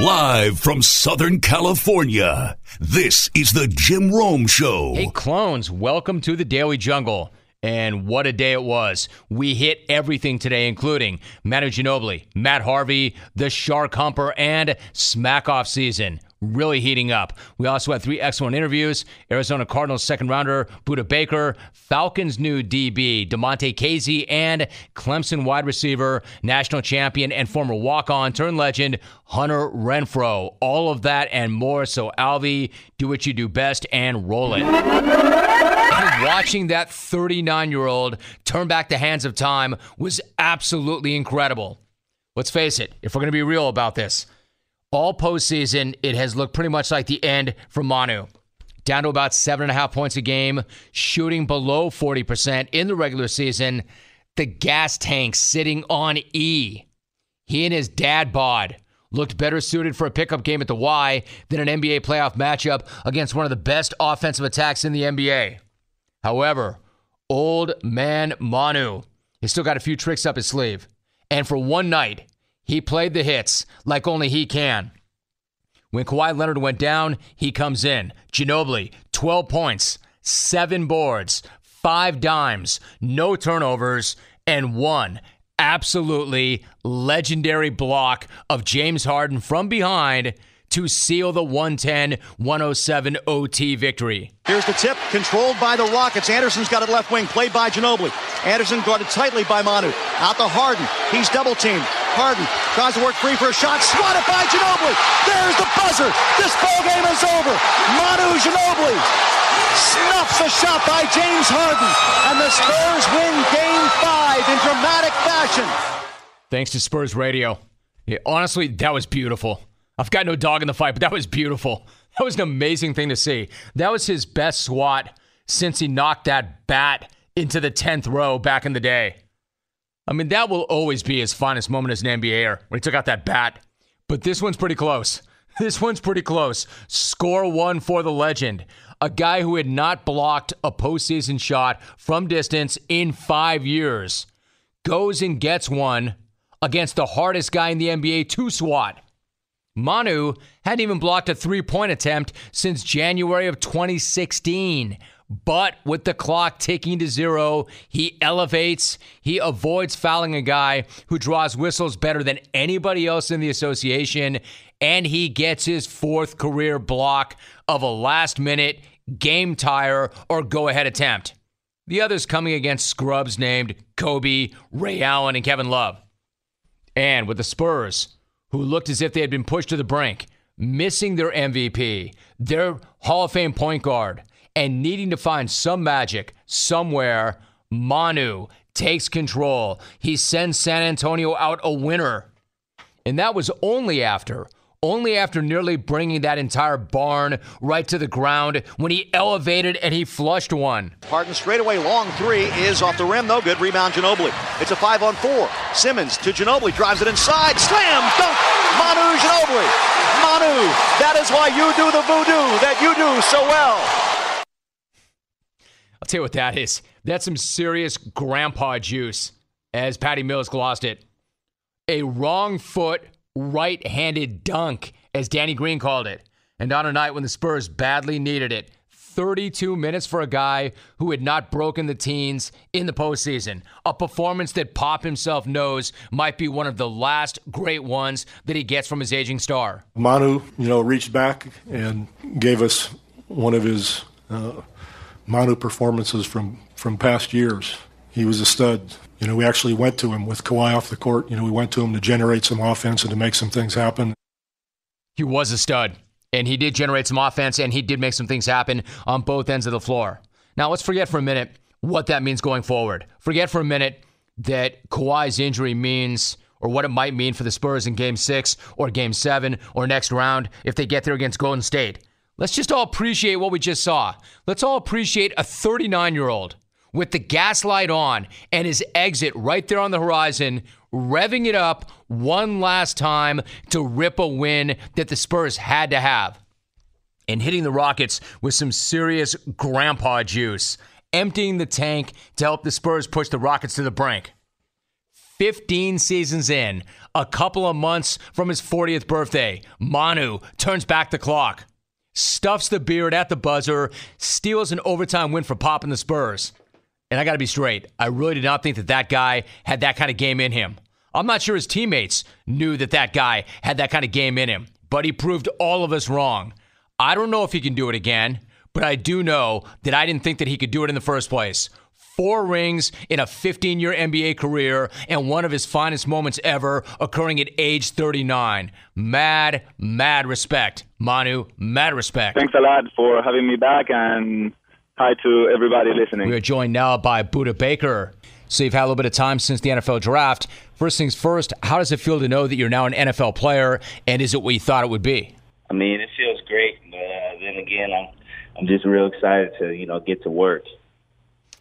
Live from Southern California, this is the Jim Rome Show. Hey, clones, welcome to the Daily Jungle. And what a day it was. We hit everything today, including Manu Ginobili, Matt Harvey, the Shark Humper, and Smack Off season really heating up. We also had three excellent interviews Arizona Cardinals second rounder Budda Baker, Falcons new DB Damontae Kazee, and Clemson wide receiver, national champion, and former walk on turn legend Hunter Renfrow. All of that and more. So, Alvy, do what you do best and roll it. Watching that 39 year old turn back the hands of time was absolutely incredible. Let's face it, if we're going to be real about this, all postseason, it has looked pretty much like the end for Manu. Down to about seven and a half points a game, shooting below 40% in the regular season. The gas tank sitting on E. He and his dad bod looked better suited for a pickup game at the Y than an NBA playoff matchup against one of the best offensive attacks in the NBA. However, old man Manu has still got a few tricks up his sleeve. And for one night, he played the hits like only he can. When Kawhi Leonard went down, he comes in. Ginobili, 12 points, seven boards, five dimes, no turnovers, and one absolutely legendary block of James Harden from behind to seal the 110 107 OT victory. Here's the tip, controlled by the Rockets. Anderson's got it left wing, played by Ginobili. Anderson guarded tightly by Manu. Out to Harden. He's double teamed. Harden tries to work free for a shot, swatted by Ginobili. There's the buzzer. This ball game is over. Manu Ginobili snuffs a shot by James Harden, and the Spurs win game five in dramatic fashion. Thanks to Spurs Radio. Yeah, honestly, that was beautiful. I've got no dog in the fight, but that was beautiful. That was an amazing thing to see. That was his best swat since he knocked that bat into the 10th row back in the day. I mean, that will always be his finest moment as an NBAer when he took out that bat. But this one's pretty close. This one's pretty close. Score one for the legend. A guy who had not blocked a postseason shot from distance in five years goes and gets one against the hardest guy in the NBA to swat. Manu hadn't even blocked a three point attempt since January of 2016. But with the clock ticking to zero, he elevates. He avoids fouling a guy who draws whistles better than anybody else in the association. And he gets his fourth career block of a last minute game tire or go ahead attempt. The others coming against scrubs named Kobe, Ray Allen, and Kevin Love. And with the Spurs, who looked as if they had been pushed to the brink, missing their MVP, their Hall of Fame point guard, and needing to find some magic somewhere, Manu takes control. He sends San Antonio out a winner. And that was only after only after nearly bringing that entire barn right to the ground when he elevated and he flushed one. Harden straightaway long three is off the rim, though. good. Rebound Ginobili. It's a five on four. Simmons to Ginobili, drives it inside, slam, dunk, Manu Ginobili. Manu, that is why you do the voodoo that you do so well. I'll tell you what that is. That's some serious grandpa juice, as Patty Mills glossed it. A wrong foot right handed dunk, as Danny Green called it. And on a night when the Spurs badly needed it, 32 minutes for a guy who had not broken the teens in the postseason. A performance that Pop himself knows might be one of the last great ones that he gets from his aging star. Manu, you know, reached back and gave us one of his uh, Manu performances from, from past years. He was a stud. You know, we actually went to him with Kawhi off the court. You know, we went to him to generate some offense and to make some things happen. He was a stud, and he did generate some offense, and he did make some things happen on both ends of the floor. Now, let's forget for a minute what that means going forward. Forget for a minute that Kawhi's injury means or what it might mean for the Spurs in game six or game seven or next round if they get there against Golden State. Let's just all appreciate what we just saw. Let's all appreciate a 39 year old with the gaslight on and his exit right there on the horizon, revving it up one last time to rip a win that the Spurs had to have. And hitting the Rockets with some serious grandpa juice, emptying the tank to help the Spurs push the Rockets to the brink. 15 seasons in, a couple of months from his 40th birthday, Manu turns back the clock, stuffs the beard at the buzzer, steals an overtime win for Pop and the Spurs. And I got to be straight, I really did not think that that guy had that kind of game in him. I'm not sure his teammates knew that that guy had that kind of game in him, but he proved all of us wrong. I don't know if he can do it again, but I do know that I didn't think that he could do it in the first place. Four rings in a 15 year NBA career and one of his finest moments ever occurring at age 39. Mad, mad respect. Manu, mad respect. Thanks a lot for having me back and hi to everybody listening. We are joined now by Budda Baker. So you've had a little bit of time since the NFL draft. First things first, how does it feel to know that you're now an NFL player, and is it what you thought it would be? I mean, it feels great, but uh, then again, I'm I'm just real excited to you know get to work.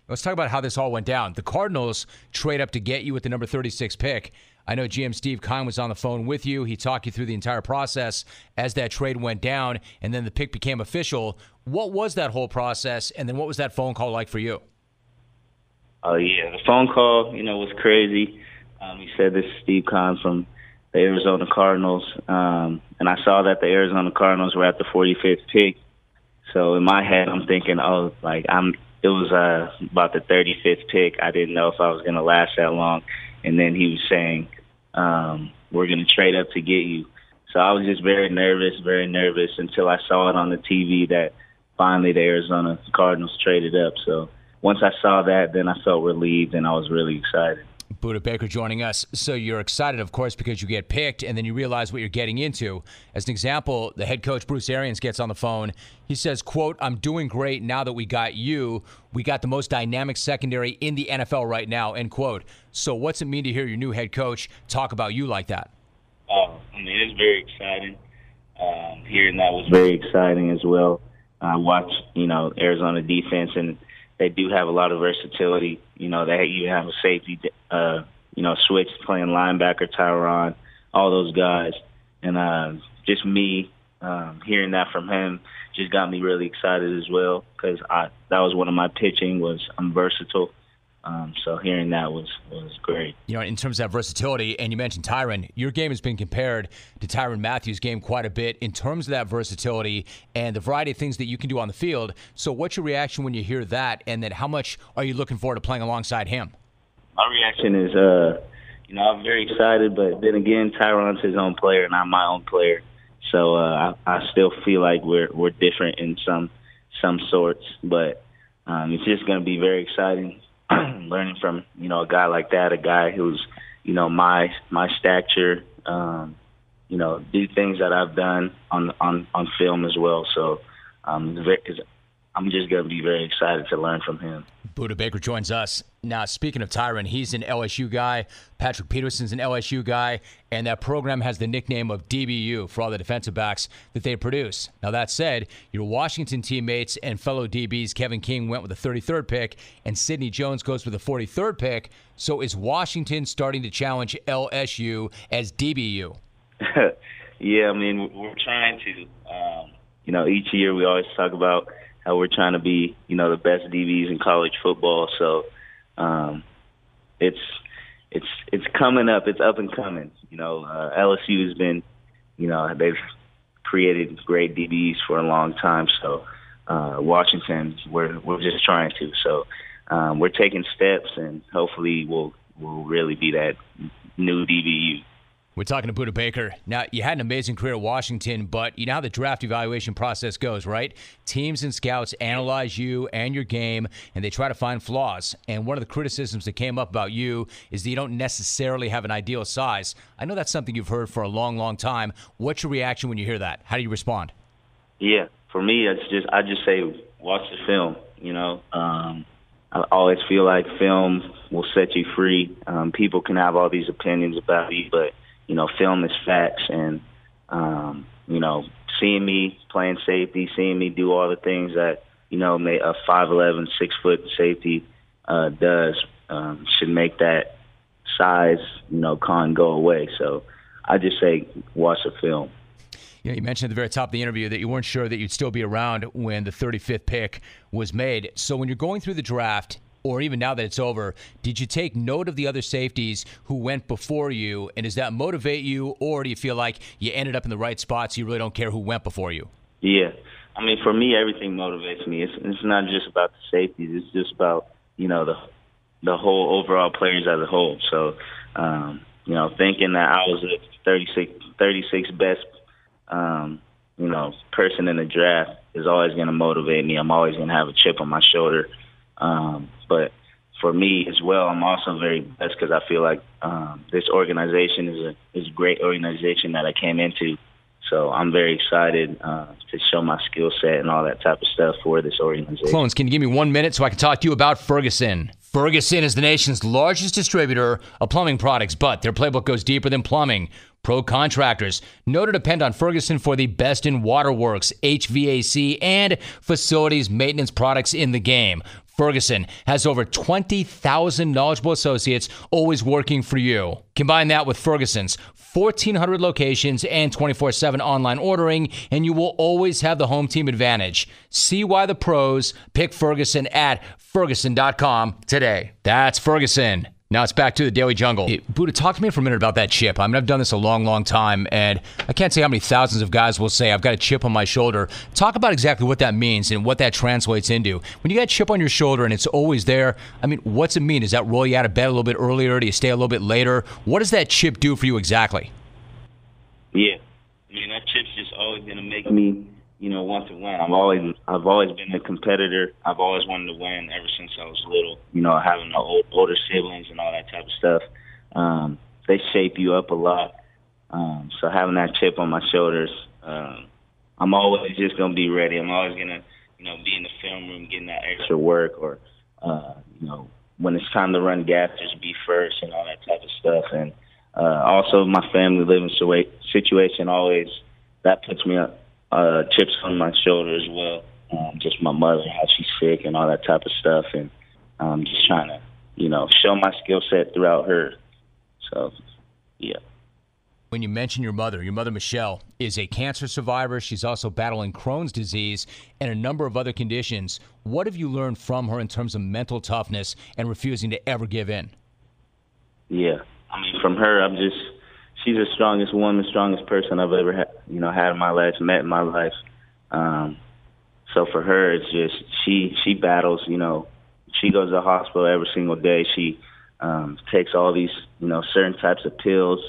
Let's talk about how this all went down. The Cardinals trade up to get you with the number 36 pick. I know GM Steve Keim was on the phone with you. He talked you through the entire process as that trade went down, and then the pick became official. What was that whole process, and then what was that phone call like for you? Oh yeah, the phone call, you know, was crazy. Um, he said this is Steve Keim from the Arizona Cardinals, um, and I saw that the Arizona Cardinals were at the 45th pick. So in my head, I'm thinking, oh, like I'm. It was uh, about the 35th pick. I didn't know if I was going to last that long, and then he was saying, um, "We're going to trade up to get you." So I was just very nervous, very nervous until I saw it on the TV that finally the Arizona Cardinals traded up. So once I saw that, then I felt relieved and I was really excited. Budda Baker joining us. So you're excited, of course, because you get picked, and then you realize what you're getting into. As an example, the head coach Bruce Arians gets on the phone. He says, "quote I'm doing great now that we got you. We got the most dynamic secondary in the NFL right now." End quote. So what's it mean to hear your new head coach talk about you like that? Oh, I mean, it's very exciting. Um, hearing that was very exciting as well. I watched, you know, Arizona defense and they do have a lot of versatility. You know, they you have a safety, uh, you know, switch playing linebacker, Tyrann, all those guys, and uh, just me um, hearing that from him just got me really excited as well because I that was one of my pitching was I'm versatile um, so hearing that was was great. You know, in terms of that versatility, and you mentioned Tyrann, your game has been compared to Tyrann Mathieu's game quite a bit in terms of that versatility and the variety of things that you can do on the field. So, what's your reaction when you hear that, and then how much are you looking forward to playing alongside him? My reaction is, uh, you know, I'm very excited, but then again, Tyrann's his own player, and I'm my own player. So uh, I, I still feel like we're we're different in some some sorts, but um, it's just going to be very exciting learning from you know a guy like that, a guy who's you know my my stature, um, you know, do things that I've done on on on film as well. So um, I'm just going to be very excited to learn from him. Budda Baker joins us. Now, speaking of Tyrann, he's an LSU guy. Patrick Peterson's an LSU guy. And that program has the nickname of DBU for all the defensive backs that they produce. Now, that said, your Washington teammates and fellow DBs, Kevin King went with the 33rd pick, and Sidney Jones goes with the 43rd pick. So is Washington starting to challenge LSU as DBU? yeah, I mean, we're trying to. Um, you know, each year we always talk about how we're trying to be, you know, the best DBs in college football. So um, it's it's it's coming up. It's up and coming. You know, uh, LSU has been, you know, they've created great DBs for a long time. So uh, Washington, we're we're just trying to. So um, we're taking steps, and hopefully we'll we'll really be that new DBU. We're talking to Budda Baker. Now, you had an amazing career at Washington, but you know how the draft evaluation process goes, right? Teams and scouts analyze you and your game, and they try to find flaws. And one of the criticisms that came up about you is that you don't necessarily have an ideal size. I know that's something you've heard for a long, long time. What's your reaction when you hear that? How do you respond? Yeah, for me, it's just I just say watch the film. You know, um, I always feel like film will set you free. Um, people can have all these opinions about you, but you know, film is facts and, um, you know, seeing me playing safety, seeing me do all the things that, you know, a 5'11", six foot safety uh, does um, should make that size, you know, con go away. So I just say watch the film. You, know, you mentioned at the very top of the interview that you weren't sure that you'd still be around when the 35th pick was made. So when you're going through the draft, or even now that it's over, did you take note of the other safeties who went before you? And does that motivate you, or do you feel like you ended up in the right spots? So you really don't care who went before you? Yeah. I mean, for me, everything motivates me. It's, it's not just about the safeties. It's just about, you know, the the whole overall players as a whole. So, um, you know, thinking that I was the 36, 36 best, um, you know, person in the draft is always going to motivate me. I'm always going to have a chip on my shoulder. Um, but for me as well, I'm also very blessed because I feel like um, this organization is a is a great organization that I came into. So I'm very excited uh, to show my skill set and all that type of stuff for this organization. Clones, can you give me one minute so I can talk to you about Ferguson? Ferguson is the nation's largest distributor of plumbing products, but their playbook goes deeper than plumbing. Pro contractors know to depend on Ferguson for the best in waterworks, HVAC, and facilities maintenance products in the game. Ferguson has over 20,000 knowledgeable associates always working for you. Combine that with Ferguson's 1,400 locations and 24 7 online ordering, and you will always have the home team advantage. See why the pros pick Ferguson at Ferguson.com today. That's Ferguson. Now it's back to the Daily Jungle. Hey, Budda, talk to me for a minute about that chip. I mean, I've done this a long, long time, and I can't say how many thousands of guys will say, I've got a chip on my shoulder. Talk about exactly what that means and what that translates into. When you got a chip on your shoulder and it's always there, I mean, what's it mean? Does that roll you out of bed a little bit earlier? Do you stay a little bit later? What does that chip do for you exactly? Yeah. I mean, that chip's just always going to make me you know, want to win. I've always I've always been a competitor. I've always wanted to win ever since I was little. You know, having the old, older siblings and all that type of stuff. Um, they shape you up a lot. Um, so having that chip on my shoulders, um, I'm always just gonna be ready. I'm always gonna, you know, be in the film room getting that extra work, or uh, you know, when it's time to run gas, just be first and all that type of stuff. And uh, also, my family living situation always that puts me up uh, chips on my shoulder as well. Um, just my mother, how she's sick and all that type of stuff, and um, just trying to, you know, show my skill set throughout her. So, yeah. When you mention your mother, your mother Michelle is a cancer survivor. She's also battling Crohn's disease and a number of other conditions. What have you learned from her in terms of mental toughness and refusing to ever give in? Yeah, I mean, from her, I'm just she's the strongest woman, strongest person I've ever had, you know, had in my life, met in my life. Um, so for her, it's just she she battles. You know, she goes to the hospital every single day. She um, takes all these, you know, certain types of pills.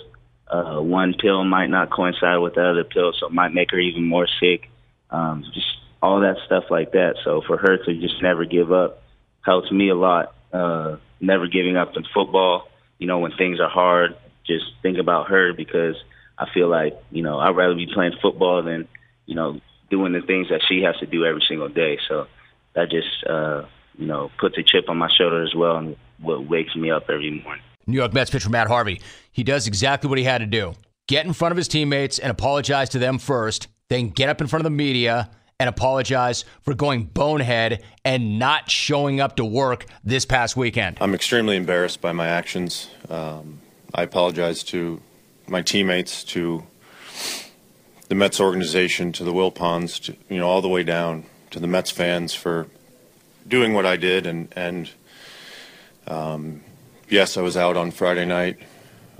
Uh, one pill might not coincide with the other pill, so it might make her even more sick. Um, just all that stuff like that. So for her to just never give up helps me a lot. Uh, never giving up in football. You know, when things are hard, just think about her because I feel like you know I'd rather be playing football than you know doing the things that she has to do every single day. So that just uh, you know puts a chip on my shoulder as well, and what wakes me up every morning. New York Mets pitcher Matt Harvey, he does exactly what he had to do: get in front of his teammates and apologize to them first, then get up in front of the media and apologize for going bonehead and not showing up to work this past weekend. I'm extremely embarrassed by my actions. Um, I apologize to my teammates, to the Mets organization, to the Wilpons, to, you know, all the way down to the Mets fans for doing what I did. And, and um, yes, I was out on Friday night,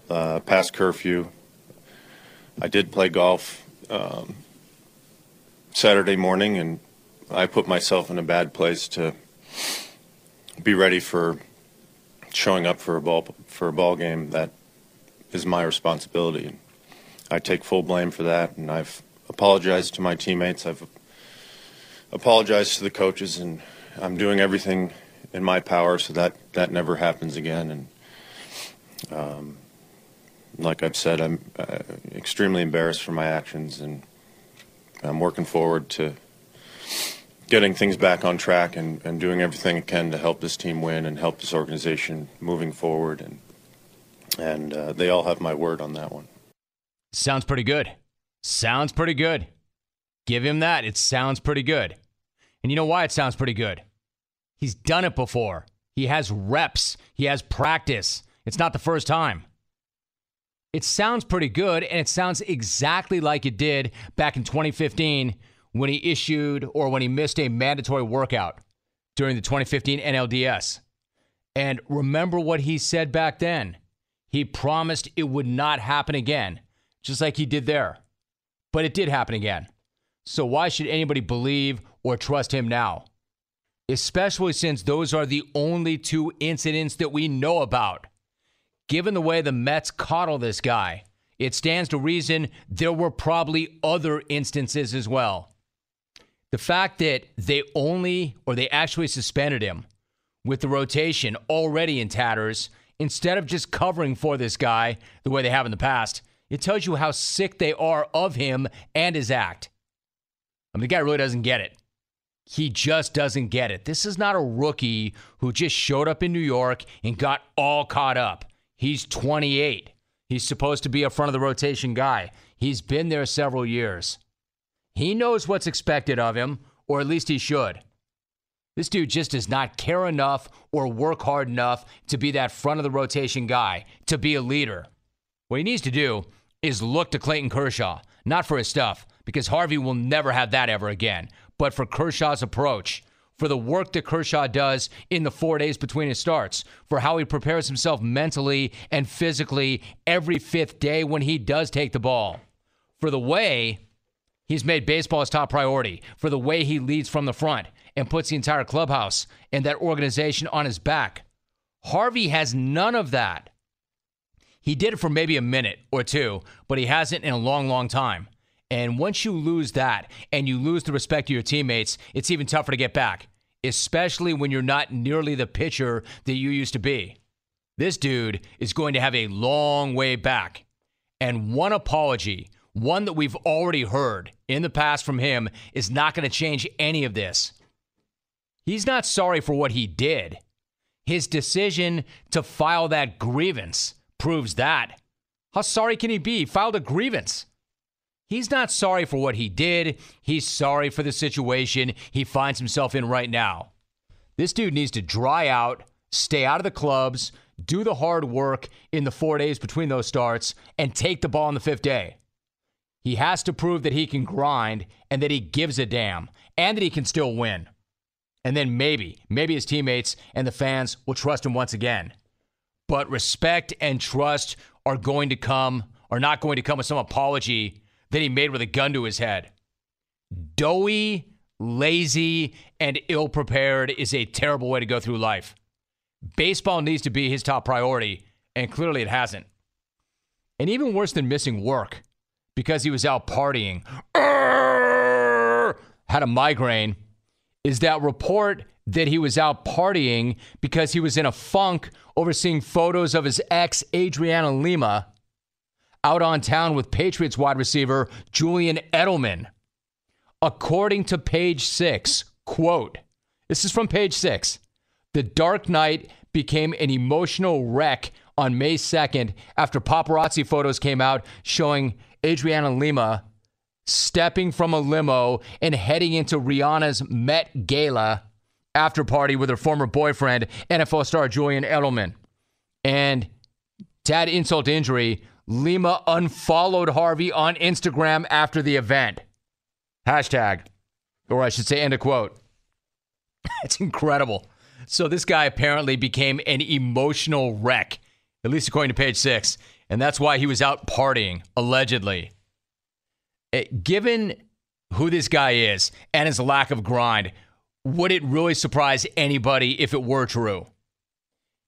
uh, past curfew. I did play golf um, Saturday morning, and I put myself in a bad place to be ready for showing up for a ball for a ball game that is my responsibility. I take full blame for that, and I've apologized to my teammates. I've apologized to the coaches, and I'm doing everything in my power so that that never happens again. And um, like I've said, I'm uh, extremely embarrassed for my actions, and I'm working forward to getting things back on track and, and doing everything I can to help this team win and help this organization moving forward. And and uh, they all have my word on that one. Sounds pretty good. Sounds pretty good. Give him that. It sounds pretty good. And you know why it sounds pretty good? He's done it before. He has reps, he has practice. It's not the first time. It sounds pretty good, and it sounds exactly like it did back in 2015 when he issued or when he missed a mandatory workout during the 2015 NLDS. And remember what he said back then. He promised it would not happen again, just like he did there. But it did happen again. So why should anybody believe or trust him now? Especially since those are the only two incidents that we know about. Given the way the Mets coddle this guy, it stands to reason there were probably other instances as well. The fact that they only or they actually suspended him with the rotation already in tatters instead of just covering for this guy the way they have in the past, it tells you how sick they are of him and his act. I mean, the guy really doesn't get it. He just doesn't get it. This is not a rookie who just showed up in New York and got all caught up. He's 28. He's supposed to be a front of the rotation guy. He's been there several years. He knows what's expected of him, or at least he should. This dude just does not care enough or work hard enough to be that front of the rotation guy, to be a leader. What he needs to do is look to Clayton Kershaw, not for his stuff, because Harvey will never have that ever again, but for Kershaw's approach, for the work that Kershaw does in the four days between his starts, for how he prepares himself mentally and physically every fifth day when he does take the ball, for the way he's made baseball his top priority, for the way he leads from the front and puts the entire clubhouse and that organization on his back. Harvey has none of that. He did it for maybe a minute or two, but he hasn't in a long, long time. And once you lose that and you lose the respect of your teammates, it's even tougher to get back, especially when you're not nearly the pitcher that you used to be. This dude is going to have a long way back. And one apology, one that we've already heard in the past from him, is not going to change any of this. He's not sorry for what he did. His decision to file that grievance proves that. How sorry can he be? He filed a grievance. He's not sorry for what he did. He's sorry for the situation he finds himself in right now. This dude needs to dry out, stay out of the clubs, do the hard work in the four days between those starts, and take the ball on the fifth day. He has to prove that he can grind and that he gives a damn and that he can still win. And then maybe, maybe his teammates and the fans will trust him once again. But respect and trust are going to come, are not going to come with some apology that he made with a gun to his head. Doughy, lazy, and ill prepared is a terrible way to go through life. Baseball needs to be his top priority, and clearly it hasn't. And even worse than missing work, because he was out partying, had a migraine is that report that he was out partying because he was in a funk over seeing photos of his ex, Adriana Lima, out on town with Patriots wide receiver Julian Edelman. According to page six, quote, this is from page six. The Dark Knight became an emotional wreck on May 2nd after paparazzi photos came out showing Adriana Lima stepping from a limo and heading into Rihanna's Met Gala after party with her former boyfriend, NFL star Julian Edelman. And to add insult to injury, Lima unfollowed Harvey on Instagram after the event. Hashtag, or I should say, end of quote. It's incredible. So this guy apparently became an emotional wreck, at least according to page six. And that's why he was out partying, allegedly. Eh, given who this guy is and his lack of grind, would it really surprise anybody if it were true?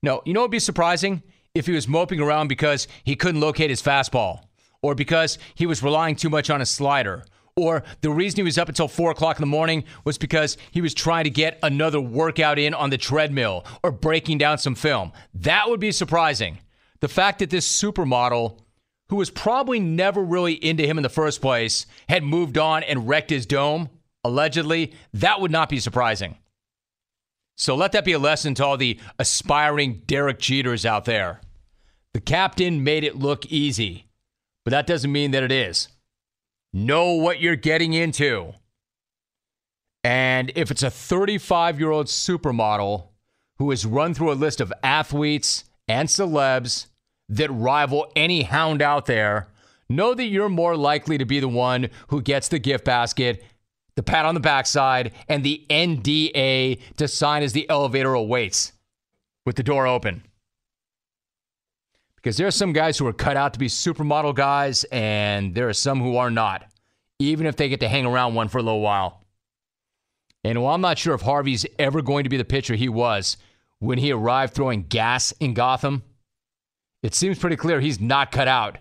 No, you know what would be surprising? If he was moping around because he couldn't locate his fastball, or because he was relying too much on his slider, or the reason he was up until 4 o'clock in the morning was because he was trying to get another workout in on the treadmill or breaking down some film. That would be surprising. The fact that this supermodel who was probably never really into him in the first place, had moved on and wrecked his dome, allegedly, that would not be surprising. So let that be a lesson to all the aspiring Derek Jeters out there. The captain made it look easy, but that doesn't mean that it is. Know what you're getting into. And if it's a 35 year old supermodel who has run through a list of athletes and celebs that rival any hound out there, know that you're more likely to be the one who gets the gift basket, the pat on the backside, and the NDA to sign as the elevator awaits. with the door open. Because there are some guys who are cut out to be supermodel guys, and there are some who are not, even if they get to hang around one for a little while. And while I'm not sure if Harvey's ever going to be the pitcher he was when he arrived throwing gas in Gotham, it seems pretty clear he's not cut out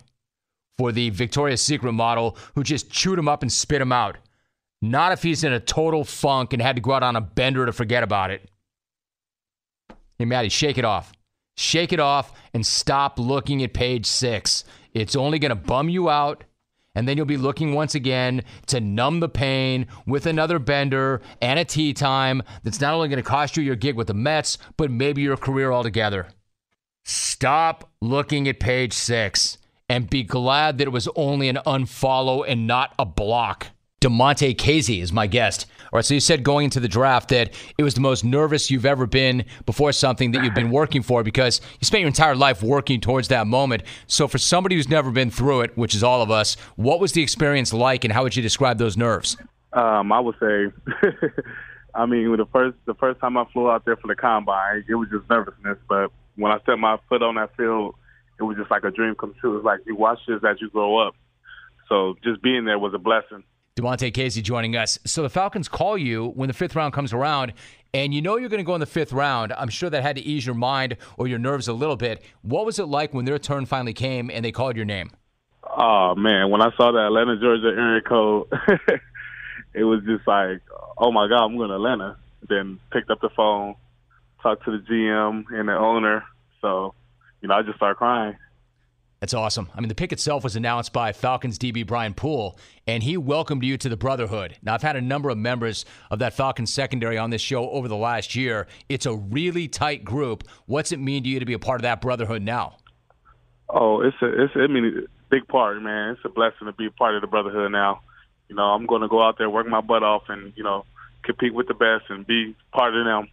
for the Victoria's Secret model who just chewed him up and spit him out. Not if he's in a total funk and had to go out on a bender to forget about it. Hey, Maddie, shake it off. Shake it off and stop looking at page six. It's only going to bum you out, and then you'll be looking once again to numb the pain with another bender and a tee time that's not only going to cost you your gig with the Mets, but maybe your career altogether. Stop looking at page six and be glad that it was only an unfollow and not a block. Damontae Kazee is my guest. All right, so you said going into the draft that it was the most nervous you've ever been before something that you've been working for because you spent your entire life working towards that moment. So for somebody who's never been through it, which is all of us, what was the experience like and how would you describe those nerves? Um, I would say I mean, the first the first time I flew out there for the combine, it was just nervousness, but when I set my foot on that field, it was just like a dream come true. It was like you watch this as you grow up. So just being there was a blessing. Damontae Kazee joining us. So the Falcons call you when the fifth round comes around, and you know you're going to go in the fifth round. I'm sure that had to ease your mind or your nerves a little bit. What was it like when their turn finally came and they called your name? Oh man, when I saw that Atlanta, Georgia area code, it was just like, oh my God, I'm going to Atlanta. Then picked up the phone, talked to the GM and the owner. So, you know, I just started crying. That's awesome. I mean, the pick itself was announced by Falcons DB Brian Poole, and he welcomed you to the Brotherhood. Now, I've had a number of members of that Falcons secondary on this show over the last year. It's a really tight group. What's it mean to you to be a part of that Brotherhood now? Oh, it's a, it's I mean, big part, man. It's a blessing to be a part of the Brotherhood now. You know, I'm going to go out there, work my butt off, and you know, compete with the best and be part of them,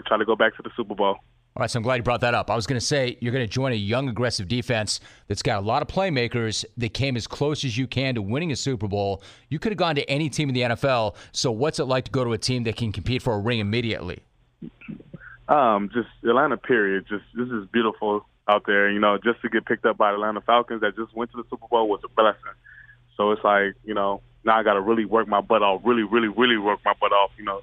and try to go back to the Super Bowl. All right, so I'm glad you brought that up. I was going to say you're going to join a young, aggressive defense that's got a lot of playmakers that came as close as you can to winning a Super Bowl. You could have gone to any team in the NFL. So, what's it like to go to a team that can compete for a ring immediately? Um, just Atlanta, period. Just this is beautiful out there. You know, just to get picked up by the Atlanta Falcons that just went to the Super Bowl was a blessing. So it's like, you know, now I got to really work my butt off, really, really, really work my butt off, you know,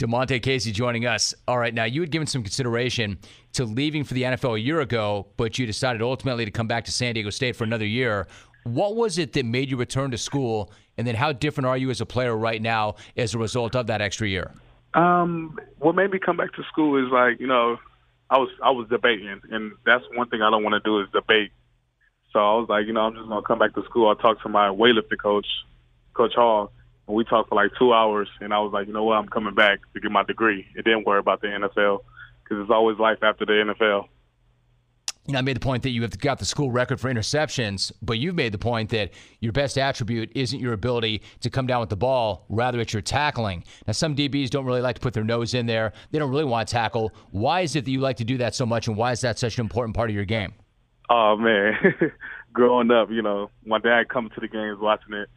Damontae Kazee joining us. All right, now you had given some consideration to leaving for the NFL a year ago, but you decided ultimately to come back to San Diego State for another year. What was it that made you return to school, and then how different are you as a player right now as a result of that extra year? Um, what made me come back to school is like you know, I was I was debating, and that's one thing I don't want to do is debate. So I was like, you know, I'm just gonna come back to school. I talked to my weightlifting coach, Coach Hall, and we talked for like two hours, and I was like, you know what, I'm coming back to get my degree. And didn't worry about the NFL because there's always life after the NFL. You know, I made the point that you have got the school record for interceptions, but you've made the point that your best attribute isn't your ability to come down with the ball, rather it's your tackling. Now, some DBs don't really like to put their nose in there. They don't really want to tackle. Why is it that you like to do that so much, and why is that such an important part of your game? Oh man, growing up, you know, my dad coming to the games, watching it,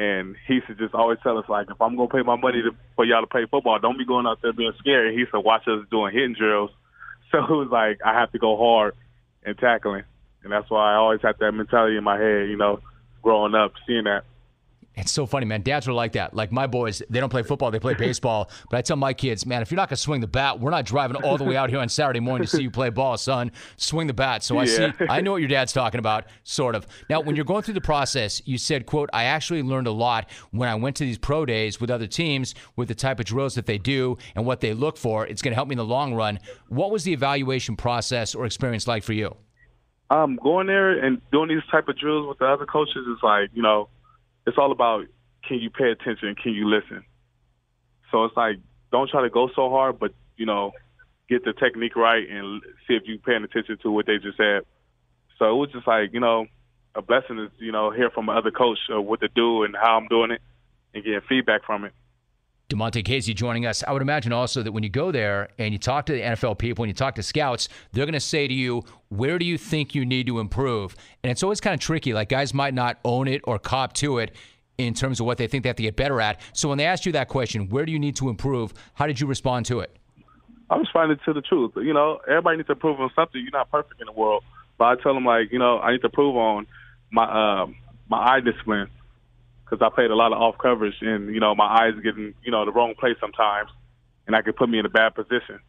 and he used to just always tell us like, if I'm gonna pay my money to, for y'all to play football, don't be going out there being scared. He used to watch us doing hitting drills, so it was like I have to go hard and tackling, and that's why I always had that mentality in my head. You know, growing up, seeing that. It's so funny, man. Dads are like that. Like my boys, they don't play football, they play baseball. But I tell my kids, man, if you're not going to swing the bat, we're not driving all the way out here on Saturday morning to see you play ball, son. Swing the bat. So I yeah. see, I know what your dad's talking about, sort of. Now, when you're going through the process, you said, quote, I actually learned a lot when I went to these pro days with other teams with the type of drills that they do and what they look for. It's going to help me in the long run. What was the evaluation process or experience like for you? Um, going there and doing these type of drills with the other coaches is like, you know, it's all about can you pay attention? Can you listen? So it's like don't try to go so hard, but you know, get the technique right and see if you're paying attention to what they just said. So it was just like you know, a blessing is you know hear from another coach of what to do and how I'm doing it, and getting feedback from it. Damontae Kazee joining us. I would imagine also that when you go there and you talk to the NFL people and you talk to scouts, they're going to say to you, where do you think you need to improve? And it's always kind of tricky. Like guys might not own it or cop to it in terms of what they think they have to get better at. So when they asked you that question, where do you need to improve? How did you respond to it? Just finding to the truth. You know, everybody needs to prove on something. You're not perfect in the world, but I tell them like, you know, I need to prove on my um, my eye discipline because I played a lot of off coverage, and you know, my eyes getting you know the wrong place sometimes, and that could put me in a bad position.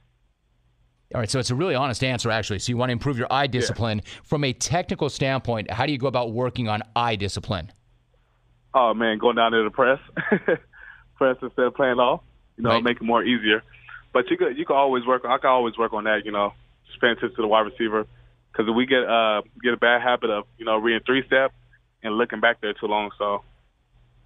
All right, so it's a really honest answer, actually. So you want to improve your eye discipline. Yeah. From a technical standpoint, how do you go about working on eye discipline? Oh man, going down to the press, press instead of playing off. You know, right. make it more easier. But you could you could always work. I could always work on that. You know, just paying attention to the wide receiver because we get uh get a bad habit of you know reading three step and looking back there too long, so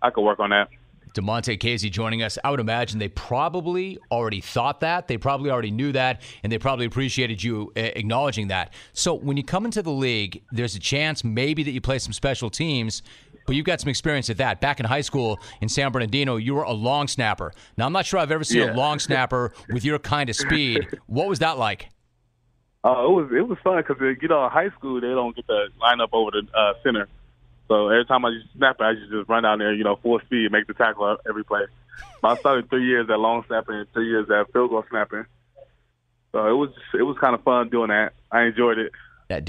I could work on that. Damontae Kazee joining us. I would imagine they probably already thought that. They probably already knew that, and they probably appreciated you uh, acknowledging that. So when you come into the league, there's a chance maybe that you play some special teams but you've got some experience at that. Back in high school in San Bernardino, you were a long snapper. Now, I'm not sure I've ever seen yeah. a long snapper with your kind of speed. What was that like? Uh, it was it was fun because you know in high school they don't get to line up over the uh, center, so every time I just snap it, I just just run down there, you know, full speed, make the tackle every play. But I started three years at long snapping and three years at field goal snapping, so it was it was kind of fun doing that. I enjoyed it.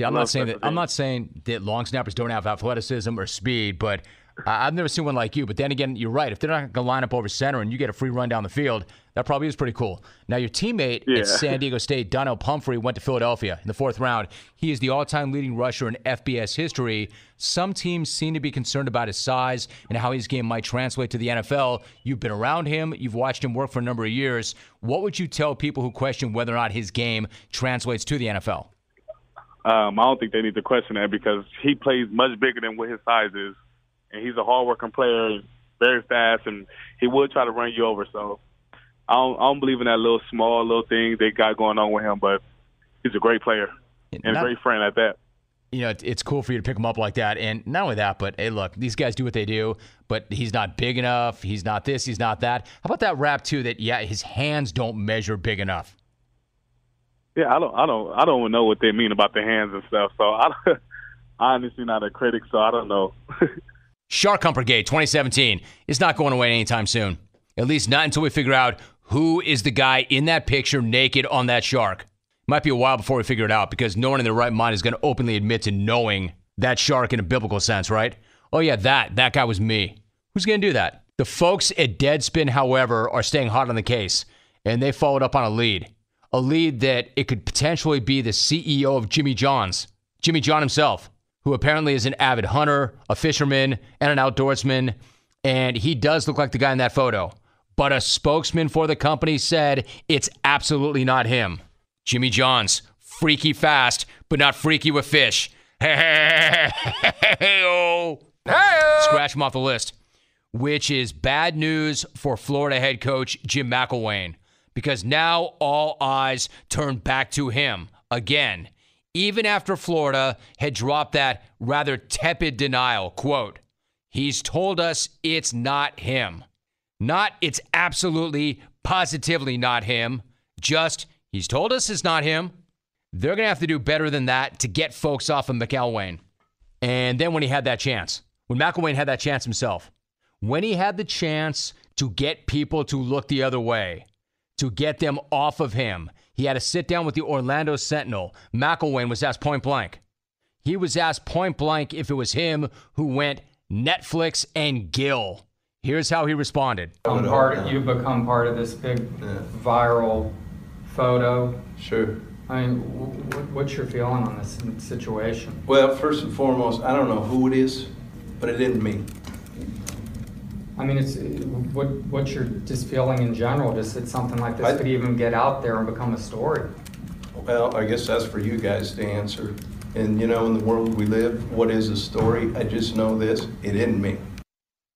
I'm not saying that. I'm not saying that long snappers don't have athleticism or speed, but I've never seen one like you. But then again, you're right. If they're not going to line up over center and you get a free run down the field, that probably is pretty cool. Now, your teammate yeah. at San Diego State, Donnel Pumphrey, went to Philadelphia in the fourth round. He is the all-time leading rusher in FBS history. Some teams seem to be concerned about his size and how his game might translate to the NFL. You've been around him. You've watched him work for a number of years. What would you tell people who question whether or not his game translates to the NFL? Um, I don't think they need to question that because he plays much bigger than what his size is, and he's a hard-working player, very fast, and he would try to run you over. So I don't, I don't believe in that little small little thing they got going on with him, but he's a great player and not, a great friend at that. You know, it's cool for you to pick him up like that, and not only that, but hey, look, these guys do what they do, but he's not big enough. He's not this. He's not that. How about that rap too? That yeah, his hands don't measure big enough. Yeah, I don't, I don't, I don't know what they mean about the hands and stuff. So I, I'm honestly not a critic, so I don't know. Shark Humper Gate 2017 is not going away anytime soon. At least not until we figure out who is the guy in that picture naked on that shark. Might be a while before we figure it out because no one in their right mind is going to openly admit to knowing that shark in a biblical sense, right? Oh yeah, that that guy was me. Who's going to do that? The folks at Deadspin, however, are staying hot on the case, and they followed up on a lead a lead that it could potentially be the CEO of Jimmy John's, Jimmy John himself, who apparently is an avid hunter, a fisherman, and an outdoorsman. And he does look like the guy in that photo. But a spokesman for the company said it's absolutely not him. Jimmy John's, freaky fast, but not freaky with fish. Hey-oh. Scratch him off the list, which is bad news for Florida head coach Jim McElwain because now all eyes turn back to him again, even after Florida had dropped that rather tepid denial. Quote, he's told us it's not him. Not it's absolutely, positively not him. Just he's told us it's not him. They're going to have to do better than that to get folks off of McElwain. And then when he had that chance, when McElwain had that chance himself, when he had the chance to get people to look the other way, to get them off of him. He had to sit down with the Orlando Sentinel. McElwain was asked point blank. He was asked point blank if it was him who went Netflix and Gill. Here's how he responded. Part, you've become part of this big yeah. viral photo. Sure. I mean, what's your feeling on this situation? Well, first and foremost, I don't know who it is, but it isn't me. I mean, it's what what's your just feeling in general? Just that something like this I, could even get out there and become a story. Well, I guess that's for you guys to answer. And you know, in the world we live, what is a story? I just know this: it isn't me.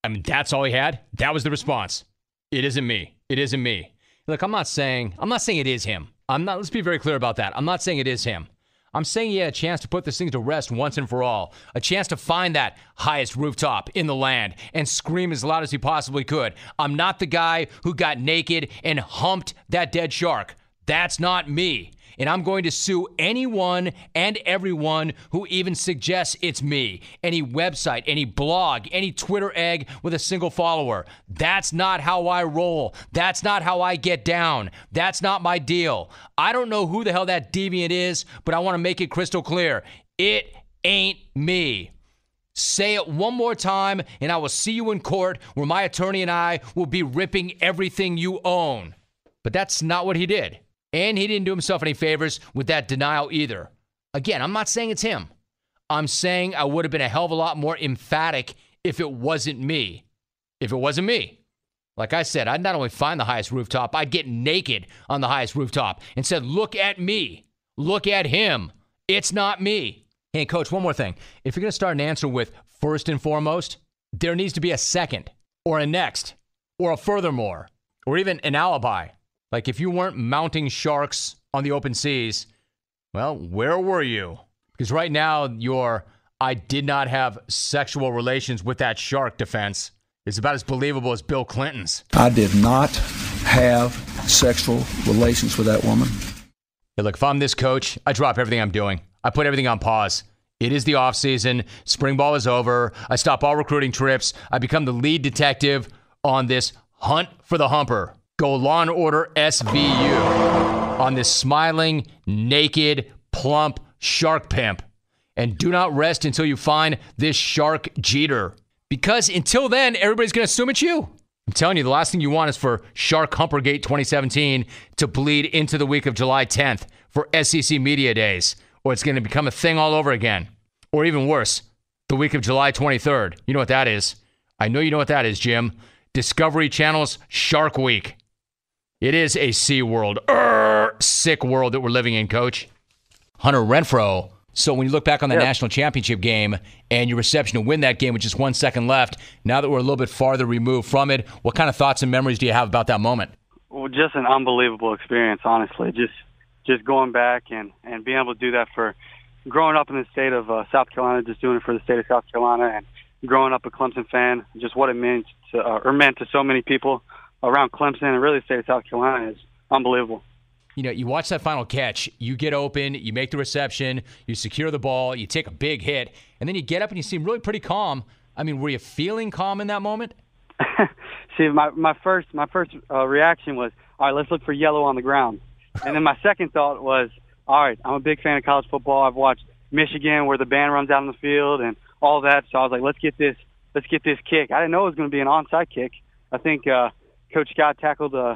I mean, that's all he had. That was the response. It isn't me. It isn't me. Look, I'm not saying I'm not saying it is him. I'm not. Let's be very clear about that. I'm not saying it is him. I'm saying he had a chance to put this thing to rest once and for all. A chance to find that highest rooftop in the land and scream as loud as he possibly could. I'm not the guy who got naked and humped that dead shark. That's not me. And I'm going to sue anyone and everyone who even suggests it's me. Any website, any blog, any Twitter egg with a single follower. That's not how I roll. That's not how I get down. That's not my deal. I don't know who the hell that deviant is, but I want to make it crystal clear. It ain't me. Say it one more time, and I will see you in court where my attorney and I will be ripping everything you own. But that's not what he did. And he didn't do himself any favors with that denial either. Again, I'm not saying it's him. I'm saying I would have been a hell of a lot more emphatic if it wasn't me. If it wasn't me. Like I said, I'd not only find the highest rooftop, I'd get naked on the highest rooftop and said, Look at me. Look at him. It's not me. Hey, coach, one more thing. If you're going to start an answer with first and foremost, there needs to be a second or a next or a furthermore or even an alibi. Like if you weren't mounting sharks on the open seas, well, where were you? Because right now, your I did not have sexual relations with that shark defense is about as believable as Bill Clinton's. I did not have sexual relations with that woman. Hey, look, if I'm this coach, I drop everything I'm doing. I put everything on pause. It is the off season. Spring ball is over. I stop all recruiting trips. I become the lead detective on this hunt for the humper. Go Law and Order SVU on this smiling, naked, plump shark pimp. And do not rest until you find this shark Jeter. Because until then, everybody's going to assume it's you. I'm telling you, the last thing you want is for Shark Humpergate 2017 to bleed into the week of July 10th for SEC Media Days or it's going to become a thing all over again. Or even worse, the week of July 23rd. You know what that is? I know you know what that is, Jim. Discovery Channel's Shark Week. It is a sea world, er, sick world that we're living in, coach. Hunter Renfrow. So when you look back on the yep. national championship game and your reception to win that game with just one second left, now that we're a little bit farther removed from it, what kind of thoughts and memories do you have about that moment? Well, just an unbelievable experience, honestly. Just just going back and and being able to do that for growing up in the state of uh, South Carolina, just doing it for the state of South Carolina, and growing up a Clemson fan, just what it meant to uh, or meant to so many people around Clemson and really the state of South Carolina is unbelievable. You know, you watch that final catch, you get open, you make the reception, you secure the ball, you take a big hit, and then you get up and you seem really pretty calm. I mean, were you feeling calm in that moment? See, my my first my first uh, reaction was, all right, let's look for yellow on the ground. And then my second thought was, all right, I'm a big fan of college football. I've watched Michigan where the band runs out on the field and all that. So I was like, let's get this, let's get this kick. I didn't know it was going to be an onside kick. I think uh, Coach Scott tackled uh,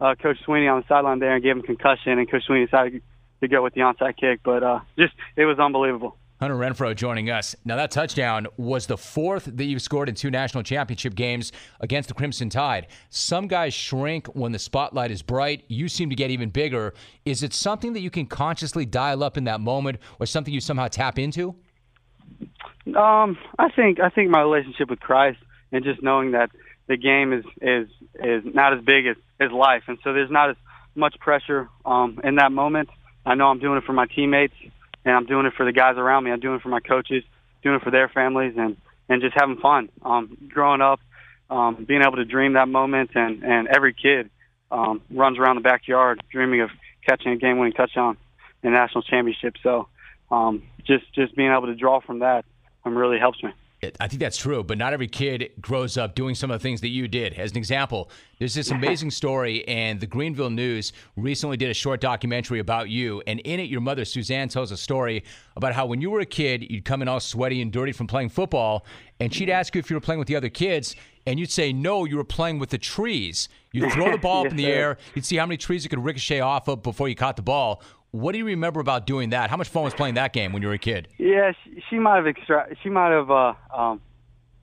uh, Coach Swinney on the sideline there and gave him concussion, and Coach Swinney decided to go with the onside kick. But uh, just it was unbelievable. Hunter Renfrow joining us. Now, that touchdown was the fourth that you've scored in two national championship games against the Crimson Tide. Some guys shrink when the spotlight is bright. You seem to get even bigger. Is it something that you can consciously dial up in that moment or something you somehow tap into? Um, I think I think my relationship with Christ and just knowing that the game is is is not as big as, as life, and so there's not as much pressure um, in that moment. I know I'm doing it for my teammates and I'm doing it for the guys around me. I'm doing it for my coaches, doing it for their families, and and just having fun. Um, growing up, um, being able to dream that moment, and and every kid um, runs around the backyard dreaming of catching a game-winning touchdown in national championship. So um, just just being able to draw from that um, really helps me. I think that's true, but not every kid grows up doing some of the things that you did. As an example, there's this amazing story, and the Greenville News recently did a short documentary about you. And in it, your mother, Suzanne, tells a story about how when you were a kid, you'd come in all sweaty and dirty from playing football, and she'd ask you if you were playing with the other kids, and you'd say, No, you were playing with the trees. You'd throw the ball yes, up in the sir. air, you'd see how many trees you could ricochet off of before you caught the ball. What do you remember about doing that? How much fun was playing that game when you were a kid? Yeah, she, she might have extra. She might have uh, um,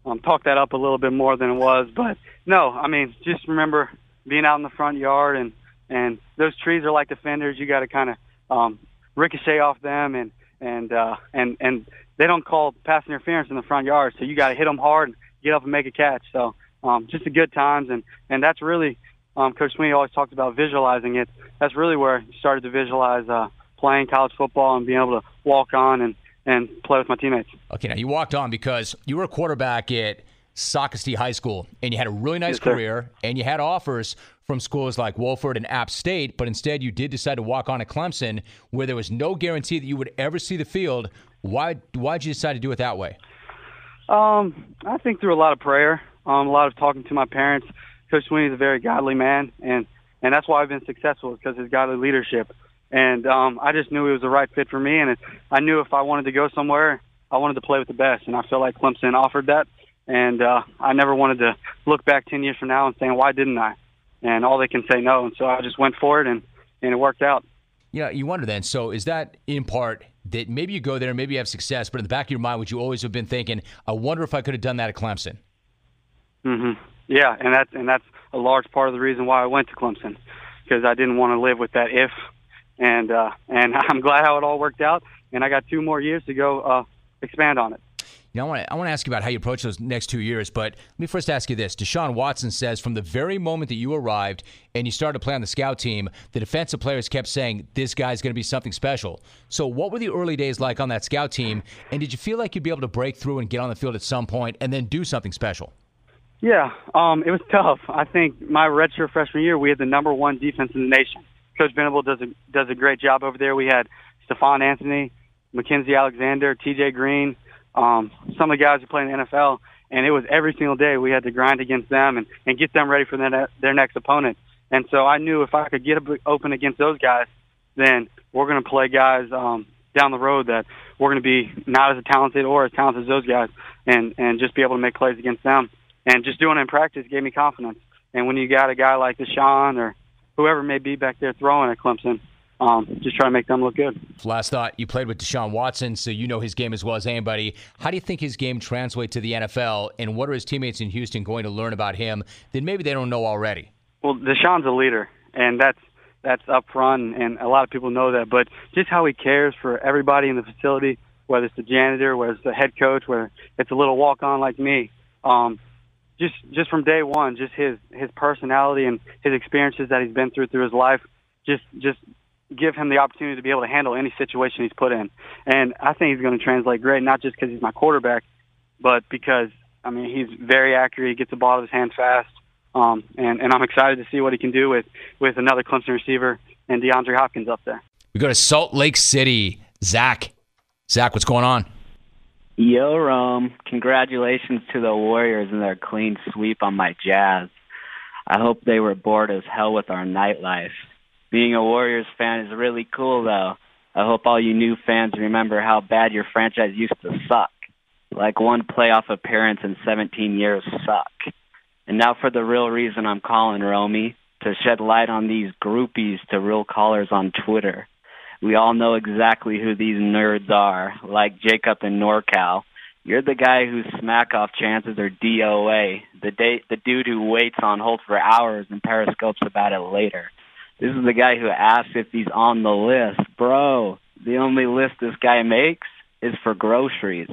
um, talked that up a little bit more than it was. But no, I mean, just remember being out in the front yard and and those trees are like defenders. You got to kind of um, ricochet off them and and uh, and and they don't call pass interference in the front yard, so you got to hit them hard and get up and make a catch. So um, just a good times and and that's really um, Coach Swinney always talked about visualizing it. That's really where I started to visualize uh, playing college football and being able to walk on and, and play with my teammates. Okay, now you walked on because you were a quarterback at Socastee High School and you had a really nice yes, career and you had offers from schools like Wofford and App State, but instead you did decide to walk on at Clemson, where there was no guarantee that you would ever see the field. Why why'd you decide to do it that way? Um, I think through a lot of prayer, um, a lot of talking to my parents. Coach Swinney's a very godly man, and and that's why I've been successful because his godly leadership. And um, I just knew he was the right fit for me, and it, I knew if I wanted to go somewhere, I wanted to play with the best, and I feel like Clemson offered that. And uh, I never wanted to look back ten years from now and saying why didn't I? And all they can say no, and so I just went for it, and and it worked out. Yeah, you wonder then. So is that in part that maybe you go there, maybe you have success, but in the back of your mind, would you always have been thinking, I wonder if I could have done that at Clemson? Mm-hmm. Yeah, and that's and that's a large part of the reason why I went to Clemson because I didn't want to live with that if, and uh, and I'm glad how it all worked out. And I got two more years to go uh, expand on it. You know, I want to I want to ask you about how you approach those next two years, but let me first ask you this: Deshaun Watson says from the very moment that you arrived and you started to play on the scout team, the defensive players kept saying this guy's going to be something special. So, what were the early days like on that scout team, and did you feel like you'd be able to break through and get on the field at some point and then do something special? Yeah, um, it was tough. I think my redshirt freshman year, we had the number one defense in the nation. Coach Venable does a does a great job over there. We had Stephone Anthony, Mackensie Alexander, T.J. Green, um, some of the guys who play in the NFL, and it was every single day we had to grind against them and, and get them ready for their their next opponent. And so I knew if I could get open against those guys, then we're going to play guys um, down the road that we're going to be not as talented or as talented as those guys, and and just be able to make plays against them and just doing it in practice gave me confidence. And when you got a guy like Deshaun or whoever may be back there throwing at Clemson, um, just try to make them look good. Last thought, you played with Deshaun Watson, so you know his game as well as anybody. How do you think his game translates to the NFL, and what are his teammates in Houston going to learn about him that maybe they don't know already? Well, Deshaun's a leader, and that's that's up front, and a lot of people know that. But just how he cares for everybody in the facility, whether it's the janitor, whether it's the head coach, whether it's a little walk-on like me, um, just just from day one, just his his personality and his experiences that he's been through through his life, just just give him the opportunity to be able to handle any situation he's put in. And I think he's going to translate great, not just because he's my quarterback, but because I mean he's very accurate. He gets the ball out of his hand fast, um, and and I'm excited to see what he can do with with another Clemson receiver and DeAndre Hopkins up there. We go to Salt Lake City. Zach, Zach, what's going on? Yo, Rome. Congratulations to the Warriors and their clean sweep on my Jazz. I hope they were bored as hell with our nightlife. Being a Warriors fan is really cool, though. I hope all you new fans remember how bad your franchise used to suck. Like one playoff appearance in 17 years suck. And now for the real reason I'm calling, Romy, to shed light on these groupies to real callers on Twitter. We all know exactly who these nerds are, like Jacob and NorCal. You're the guy whose smack off chances are DOA, the date the dude who waits on hold for hours and periscopes about it later. This is the guy who asks if he's on the list. Bro, the only list this guy makes is for groceries.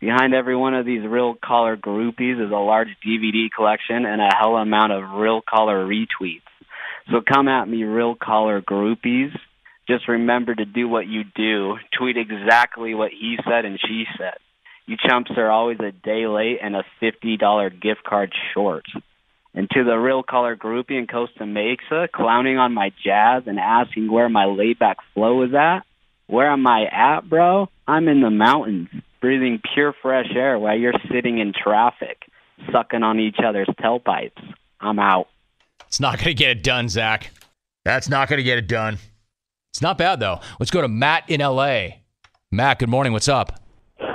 Behind every one of these real caller groupies is a large DVD collection and a hell amount of real caller retweets. So come at me, real caller groupies. Just remember to do what you do. Tweet exactly what he said and she said. You chumps are always a day late and a $50 gift card short. And to the real color groupie in Costa Mesa, clowning on my jazz and asking where my laid back flow is at, where am I at, bro? I'm in the mountains, breathing pure fresh air while you're sitting in traffic, sucking on each other's tailpipes. I'm out. It's not going to get it done, Zach. That's not going to get it done. It's not bad though. Let's go to Matt in L.A. Matt, good morning. What's up?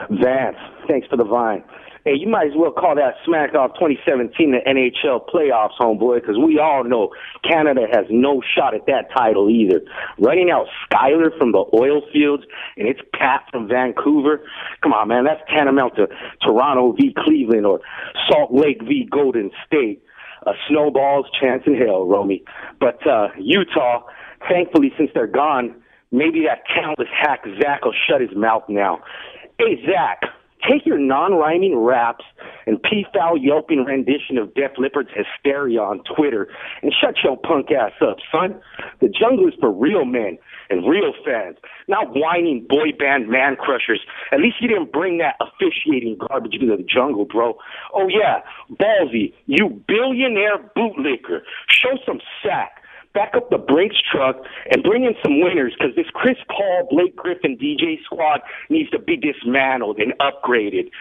Vance, thanks for the vine. Hey, you might as well call that Smack Off 2017 the NHL playoffs, homeboy, because we all know Canada has no shot at that title either. Running out Skyler from the oil fields and it's Pat from Vancouver. Come on, man, that's tantamount to Toronto v. Cleveland or Salt Lake v. Golden State. A snowball's chance in hell, Romy. But uh, Utah, thankfully, since they're gone, maybe that talentless hack Zach will shut his mouth now. Hey, Zach, take your non-rhyming raps and p-foul yelping rendition of Def Leppard's hysteria on Twitter and shut your punk ass up, son. The jungle is for real men and real fans, not whining boy band man crushers. At least you didn't bring that officiating garbage to the jungle, bro. Oh yeah, Ballsy, you billionaire bootlicker, show some sack back up the brakes truck and bring in some winners because this Chris Paul, Blake Griffin, DJ squad needs to be dismantled and upgraded.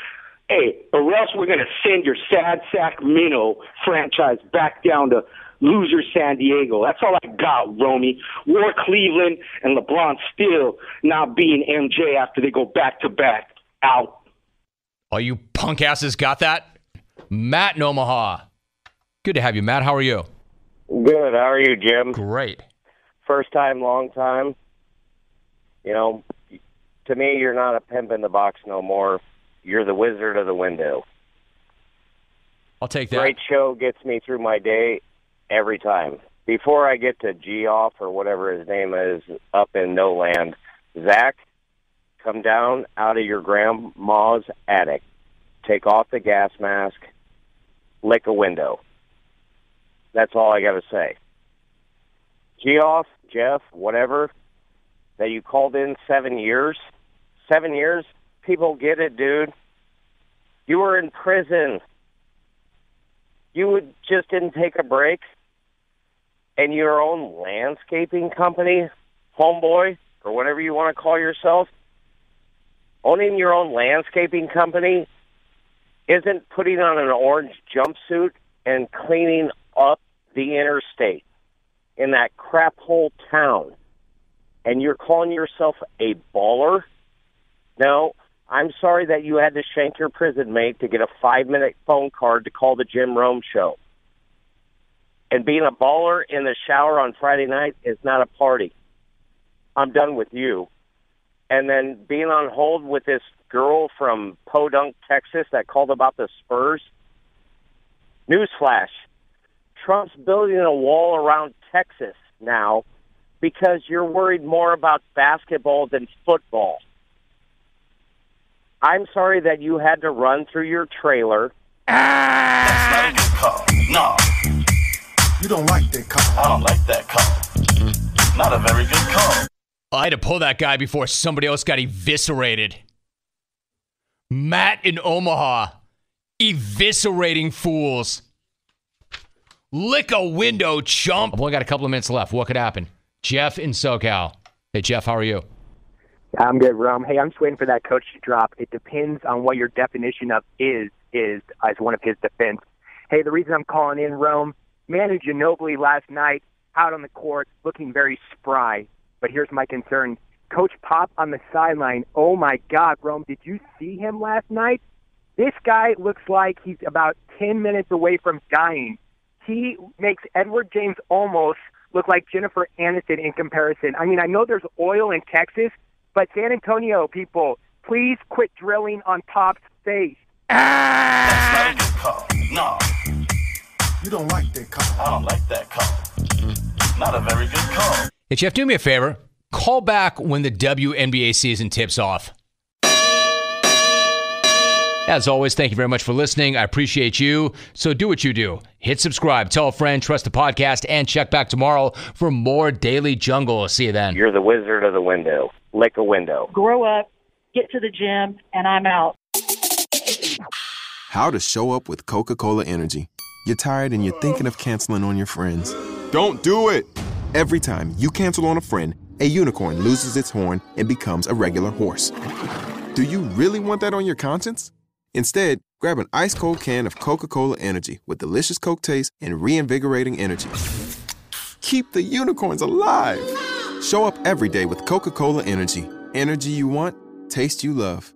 Hey, or else we're going to send your sad sack minnow franchise back down to loser San Diego. That's all I got, Romy. War Cleveland and LeBron still not being MJ after they go back to back. Out. All you punk asses got that? Matt in Omaha. Good to have you, Matt. How are you? Good. How are you, Jim? Great. First time, long time. You know, to me, you're not a pimp in the box no more. You're the wizard of the window. I'll take that. Great show gets me through my day every time. Before I get to G off or whatever his name is up in No Land, Zach, come down out of your grandma's attic, take off the gas mask, lick a window. That's all I got to say. Geoff, Jeff, whatever, that you called in seven years. Seven years? People get it, dude. You were in prison. You would just didn't take a break. And your own landscaping company, homeboy, or whatever you want to call yourself, owning your own landscaping company isn't putting on an orange jumpsuit and cleaning up the interstate in that crap hole town and you're calling yourself a baller? No, I'm sorry that you had to shank your prison mate to get a five minute phone card to call the Jim Rome show. And being a baller in the shower on Friday night is not a party. I'm done with you. And then being on hold with this girl from Podunk, Texas that called about the Spurs. Newsflash. Trump's building a wall around Texas now because you're worried more about basketball than football. I'm sorry that you had to run through your trailer. Ah! That's not a good call. No. You don't like that call. I don't like that call. Not a very good call. I had to pull that guy before somebody else got eviscerated. Matt in Omaha, eviscerating fools. Lick a window, chump. Oh, I've only got a couple of minutes left. What could happen? Jeff in SoCal. Hey, Jeff, how are you? I'm good, Rome. Hey, I'm just waiting for that coach to drop. It depends on what your definition of is is as one of his defense. Hey, the reason I'm calling in, Rome, Manu Ginobili last night out on the court looking very spry. But here's my concern. Coach Pop on the sideline. Oh my God, Rome, did you see him last night? This guy looks like he's about 10 minutes away from dying. He makes Edward James Olmos look like Jennifer Aniston in comparison. I mean, I know there's oil in Texas, but San Antonio people, please quit drilling on Pop's face. That's not a good call. No. You don't like that call. I don't like that call. Not a very good call. Hey, Jeff, do me a favor. Call back when the WNBA season tips off. As always, thank you very much for listening. I appreciate you. So do what you do. Hit subscribe, tell a friend, trust the podcast, and check back tomorrow for more Daily Jungle. See you then. You're the wizard of the window. Lick a window. Grow up, get to the gym, and I'm out. How to show up with Coca Cola Energy. You're tired and you're thinking of canceling on your friends. Don't do it! Every time you cancel on a friend, a unicorn loses its horn and becomes a regular horse. Do you really want that on your conscience? Instead, grab an ice cold can of Coca Cola Energy with delicious Coke taste and reinvigorating energy. Keep the unicorns alive! Show up every day with Coca Cola Energy. Energy you want, taste you love.